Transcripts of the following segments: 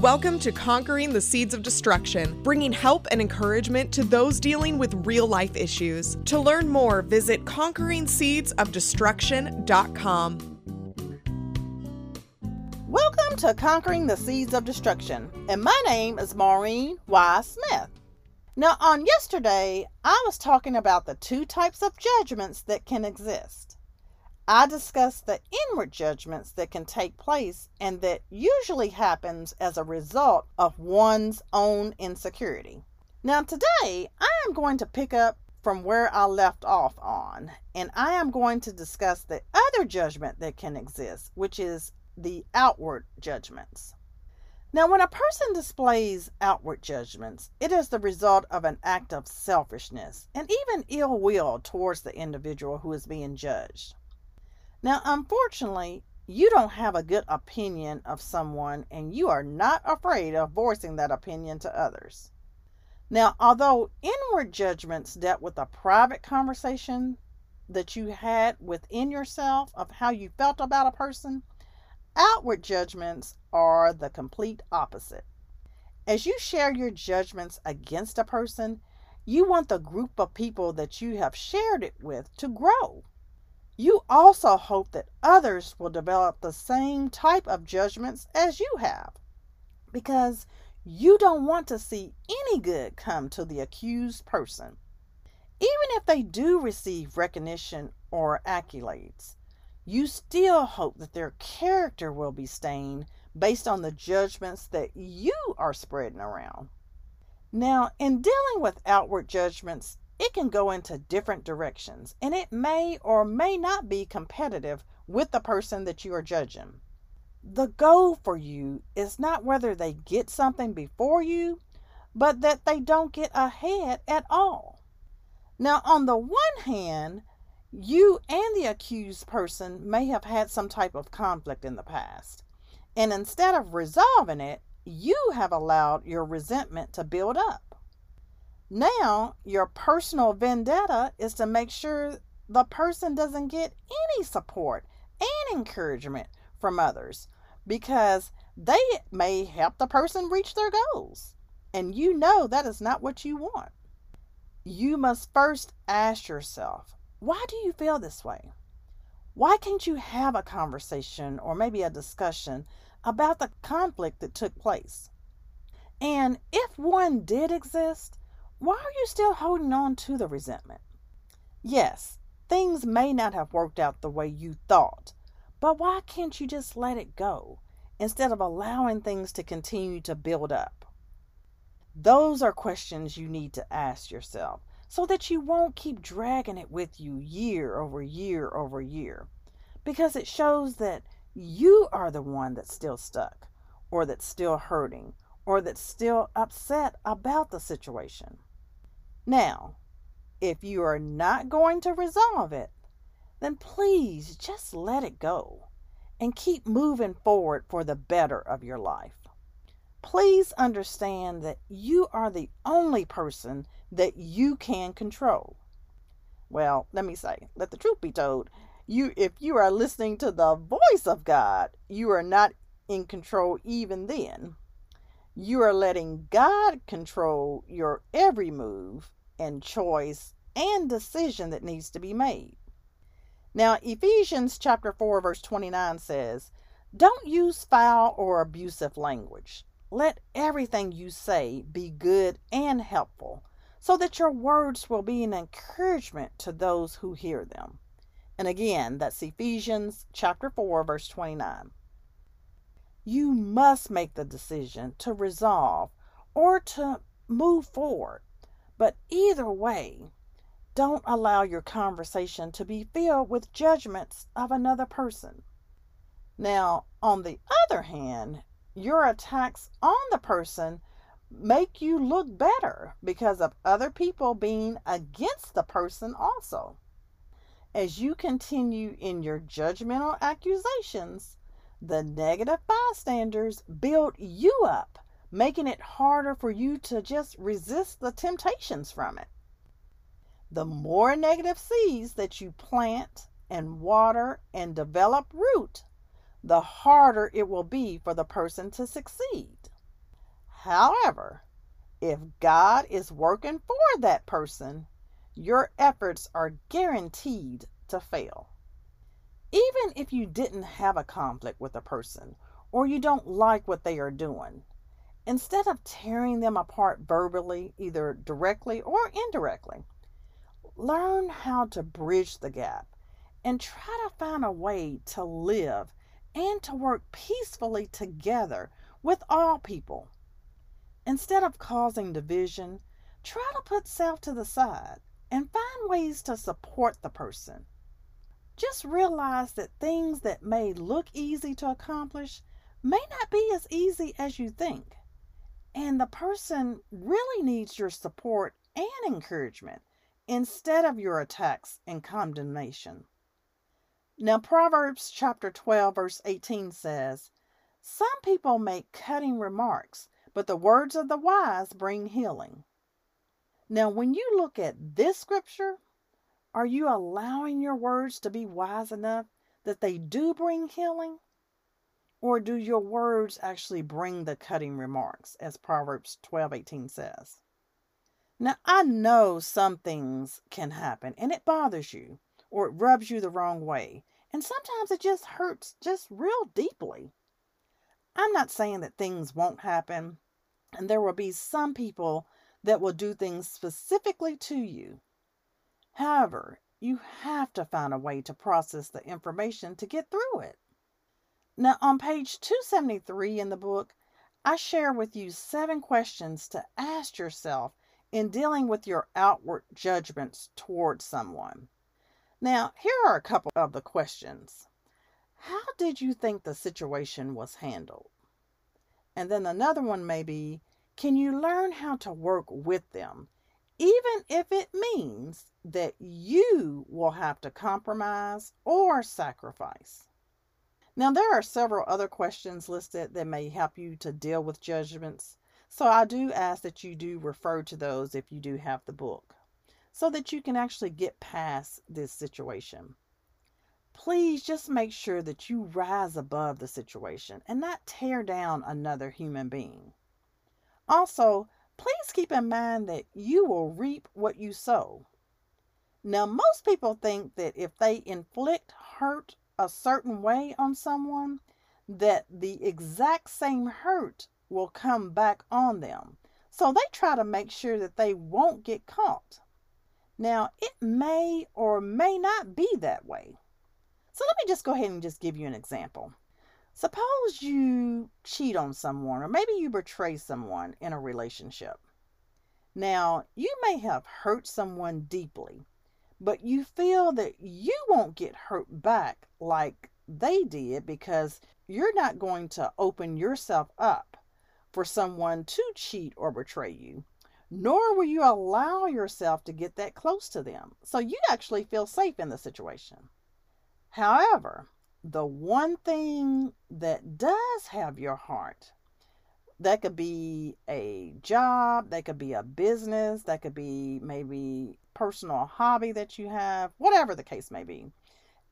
Welcome to Conquering the Seeds of Destruction, bringing help and encouragement to those dealing with real life issues. To learn more, visit conqueringseedsofdestruction.com. Welcome to Conquering the Seeds of Destruction, and my name is Maureen Y. Smith. Now, on yesterday, I was talking about the two types of judgments that can exist. I discussed the inward judgments that can take place and that usually happens as a result of one's own insecurity. Now, today I am going to pick up from where I left off on, and I am going to discuss the other judgment that can exist, which is the outward judgments. Now, when a person displays outward judgments, it is the result of an act of selfishness and even ill will towards the individual who is being judged. Now, unfortunately, you don't have a good opinion of someone and you are not afraid of voicing that opinion to others. Now, although inward judgments dealt with a private conversation that you had within yourself of how you felt about a person, outward judgments are the complete opposite. As you share your judgments against a person, you want the group of people that you have shared it with to grow. You also hope that others will develop the same type of judgments as you have because you don't want to see any good come to the accused person. Even if they do receive recognition or accolades, you still hope that their character will be stained based on the judgments that you are spreading around. Now, in dealing with outward judgments, it can go into different directions and it may or may not be competitive with the person that you are judging. The goal for you is not whether they get something before you, but that they don't get ahead at all. Now, on the one hand, you and the accused person may have had some type of conflict in the past, and instead of resolving it, you have allowed your resentment to build up. Now, your personal vendetta is to make sure the person doesn't get any support and encouragement from others because they may help the person reach their goals. And you know that is not what you want. You must first ask yourself, why do you feel this way? Why can't you have a conversation or maybe a discussion about the conflict that took place? And if one did exist, why are you still holding on to the resentment? Yes, things may not have worked out the way you thought, but why can't you just let it go instead of allowing things to continue to build up? Those are questions you need to ask yourself so that you won't keep dragging it with you year over year over year because it shows that you are the one that's still stuck or that's still hurting or that's still upset about the situation. Now, if you are not going to resolve it, then please just let it go and keep moving forward for the better of your life. Please understand that you are the only person that you can control. Well, let me say, let the truth be told, you if you are listening to the voice of God, you are not in control even then. You are letting God control your every move and choice and decision that needs to be made. Now, Ephesians chapter 4 verse 29 says, "Don't use foul or abusive language. Let everything you say be good and helpful, so that your words will be an encouragement to those who hear them." And again, that's Ephesians chapter 4 verse 29. You must make the decision to resolve or to move forward but either way, don't allow your conversation to be filled with judgments of another person. Now, on the other hand, your attacks on the person make you look better because of other people being against the person also. As you continue in your judgmental accusations, the negative bystanders build you up making it harder for you to just resist the temptations from it. The more negative seeds that you plant and water and develop root, the harder it will be for the person to succeed. However, if God is working for that person, your efforts are guaranteed to fail. Even if you didn't have a conflict with a person or you don't like what they are doing, instead of tearing them apart verbally, either directly or indirectly, learn how to bridge the gap and try to find a way to live and to work peacefully together with all people. Instead of causing division, try to put self to the side and find ways to support the person. Just realize that things that may look easy to accomplish may not be as easy as you think. And the person really needs your support and encouragement instead of your attacks and condemnation. Now, Proverbs chapter 12, verse 18 says, Some people make cutting remarks, but the words of the wise bring healing. Now, when you look at this scripture, are you allowing your words to be wise enough that they do bring healing? Or do your words actually bring the cutting remarks, as Proverbs 12:18 says? Now, I know some things can happen and it bothers you or it rubs you the wrong way. And sometimes it just hurts just real deeply. I'm not saying that things won't happen, and there will be some people that will do things specifically to you. However, you have to find a way to process the information to get through it. Now, on page 273 in the book, I share with you seven questions to ask yourself in dealing with your outward judgments towards someone. Now, here are a couple of the questions. How did you think the situation was handled? And then another one may be can you learn how to work with them, even if it means that you will have to compromise or sacrifice? Now, there are several other questions listed that may help you to deal with judgments, so I do ask that you do refer to those if you do have the book, so that you can actually get past this situation. Please just make sure that you rise above the situation and not tear down another human being. Also, please keep in mind that you will reap what you sow. Now, most people think that if they inflict hurt a certain way on someone, that the exact same hurt will come back on them. So they try to make sure that they won't get caught. Now, it may or may not be that way. So let me just go ahead and just give you an example. Suppose you cheat on someone, or maybe you betray someone in a relationship. Now, you may have hurt someone deeply, but you feel that you won't get hurt back like they did because you're not going to open yourself up for someone to cheat or betray you, nor will you allow yourself to get that close to them. So you actually feel safe in the situation. However, the one thing that does have your heart that could be a job that could be a business that could be maybe personal hobby that you have whatever the case may be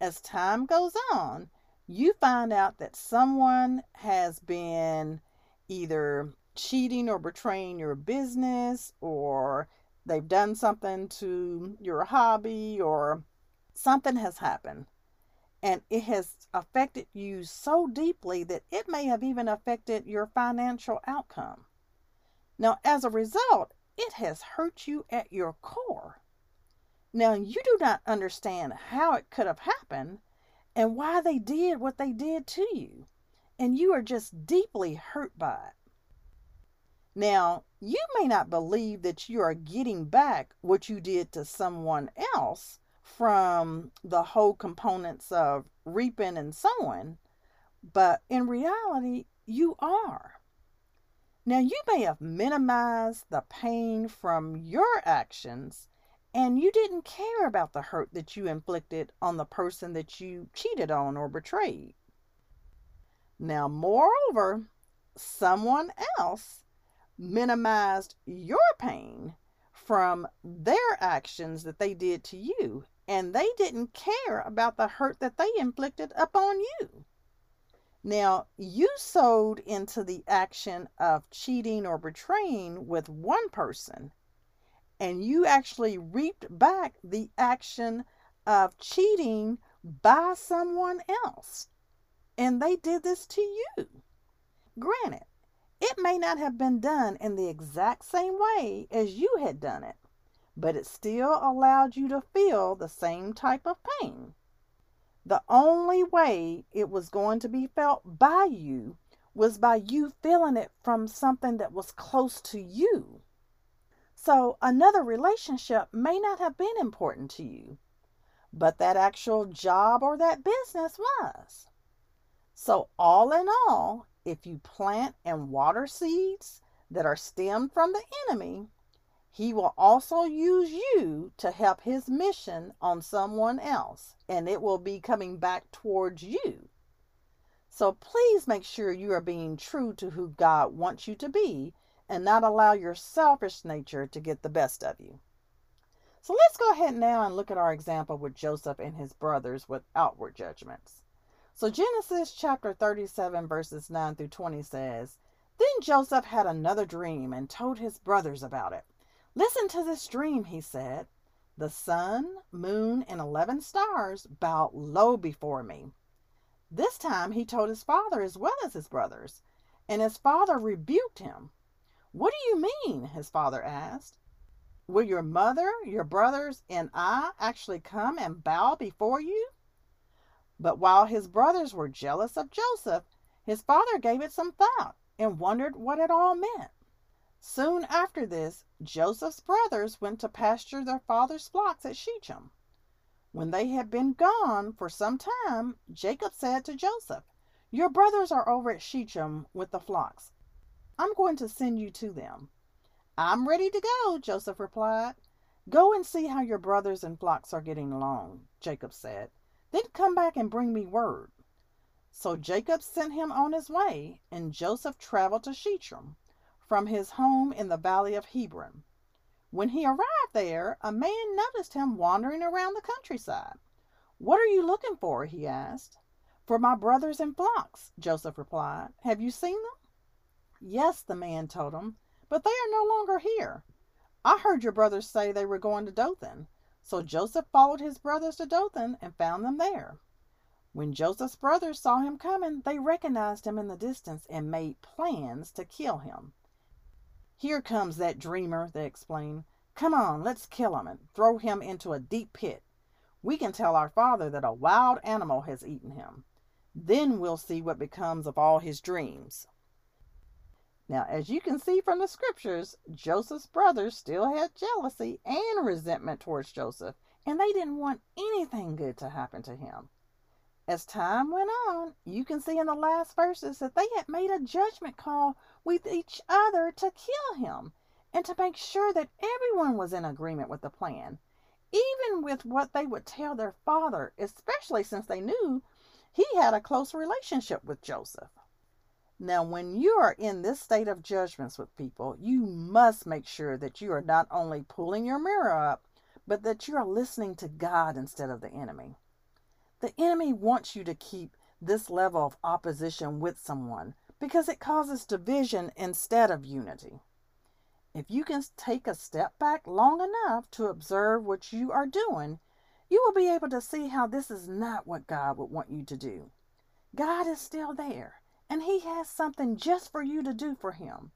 as time goes on you find out that someone has been either cheating or betraying your business or they've done something to your hobby or something has happened and it has affected you so deeply that it may have even affected your financial outcome. Now, as a result, it has hurt you at your core. Now, you do not understand how it could have happened and why they did what they did to you, and you are just deeply hurt by it. Now, you may not believe that you are getting back what you did to someone else from the whole components of reaping and sowing, but in reality, you are. Now, you may have minimized the pain from your actions, and you didn't care about the hurt that you inflicted on the person that you cheated on or betrayed. Now, moreover, someone else minimized your pain from their actions that they did to you and they didn't care about the hurt that they inflicted upon you. Now, you sowed into the action of cheating or betraying with one person, and you actually reaped back the action of cheating by someone else. And they did this to you. Granted, it may not have been done in the exact same way as you had done it, but it still allowed you to feel the same type of pain. The only way it was going to be felt by you was by you feeling it from something that was close to you. So, another relationship may not have been important to you, but that actual job or that business was. So, all in all, if you plant and water seeds that are stemmed from the enemy, he will also use you to help his mission on someone else, and it will be coming back towards you. So please make sure you are being true to who God wants you to be and not allow your selfish nature to get the best of you. So let's go ahead now and look at our example with Joseph and his brothers with outward judgments. So Genesis chapter 37, verses 9 through 20 says, Then Joseph had another dream and told his brothers about it. Listen to this dream, he said. The sun, moon, and eleven stars bowed low before me. This time he told his father as well as his brothers, and his father rebuked him. What do you mean? his father asked. Will your mother, your brothers, and I actually come and bow before you? But while his brothers were jealous of Joseph, his father gave it some thought and wondered what it all meant. Soon after this, Joseph's brothers went to pasture their father's flocks at Shechem. When they had been gone for some time, Jacob said to Joseph, Your brothers are over at Shechem with the flocks. I'm going to send you to them. I'm ready to go, Joseph replied. Go and see how your brothers and flocks are getting along, Jacob said. Then come back and bring me word. So Jacob sent him on his way, and Joseph traveled to Shechem from his home in the valley of Hebron. When he arrived there, a man noticed him wandering around the countryside. What are you looking for? he asked. For my brothers and flocks, Joseph replied. Have you seen them? Yes, the man told him, but they are no longer here. I heard your brothers say they were going to Dothan. So Joseph followed his brothers to Dothan and found them there. When Joseph's brothers saw him coming, they recognized him in the distance and made plans to kill him. Here comes that dreamer, they explained. Come on, let's kill him and throw him into a deep pit. We can tell our father that a wild animal has eaten him. Then we'll see what becomes of all his dreams. Now, as you can see from the scriptures, Joseph's brothers still had jealousy and resentment towards Joseph, and they didn't want anything good to happen to him. As time went on, you can see in the last verses that they had made a judgment call with each other to kill him and to make sure that everyone was in agreement with the plan, even with what they would tell their father, especially since they knew he had a close relationship with Joseph. Now, when you are in this state of judgments with people, you must make sure that you are not only pulling your mirror up, but that you are listening to God instead of the enemy. The enemy wants you to keep this level of opposition with someone because it causes division instead of unity. If you can take a step back long enough to observe what you are doing, you will be able to see how this is not what God would want you to do. God is still there, and He has something just for you to do for Him.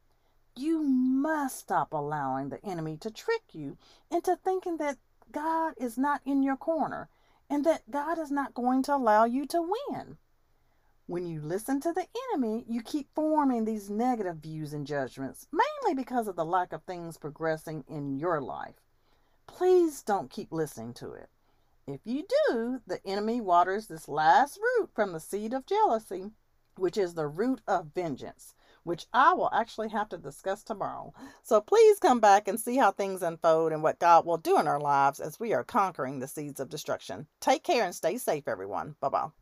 You must stop allowing the enemy to trick you into thinking that God is not in your corner and that God is not going to allow you to win. When you listen to the enemy, you keep forming these negative views and judgments, mainly because of the lack of things progressing in your life. Please don't keep listening to it. If you do, the enemy waters this last root from the seed of jealousy, which is the root of vengeance, which I will actually have to discuss tomorrow. So please come back and see how things unfold and what God will do in our lives as we are conquering the seeds of destruction. Take care and stay safe, everyone. Bye bye.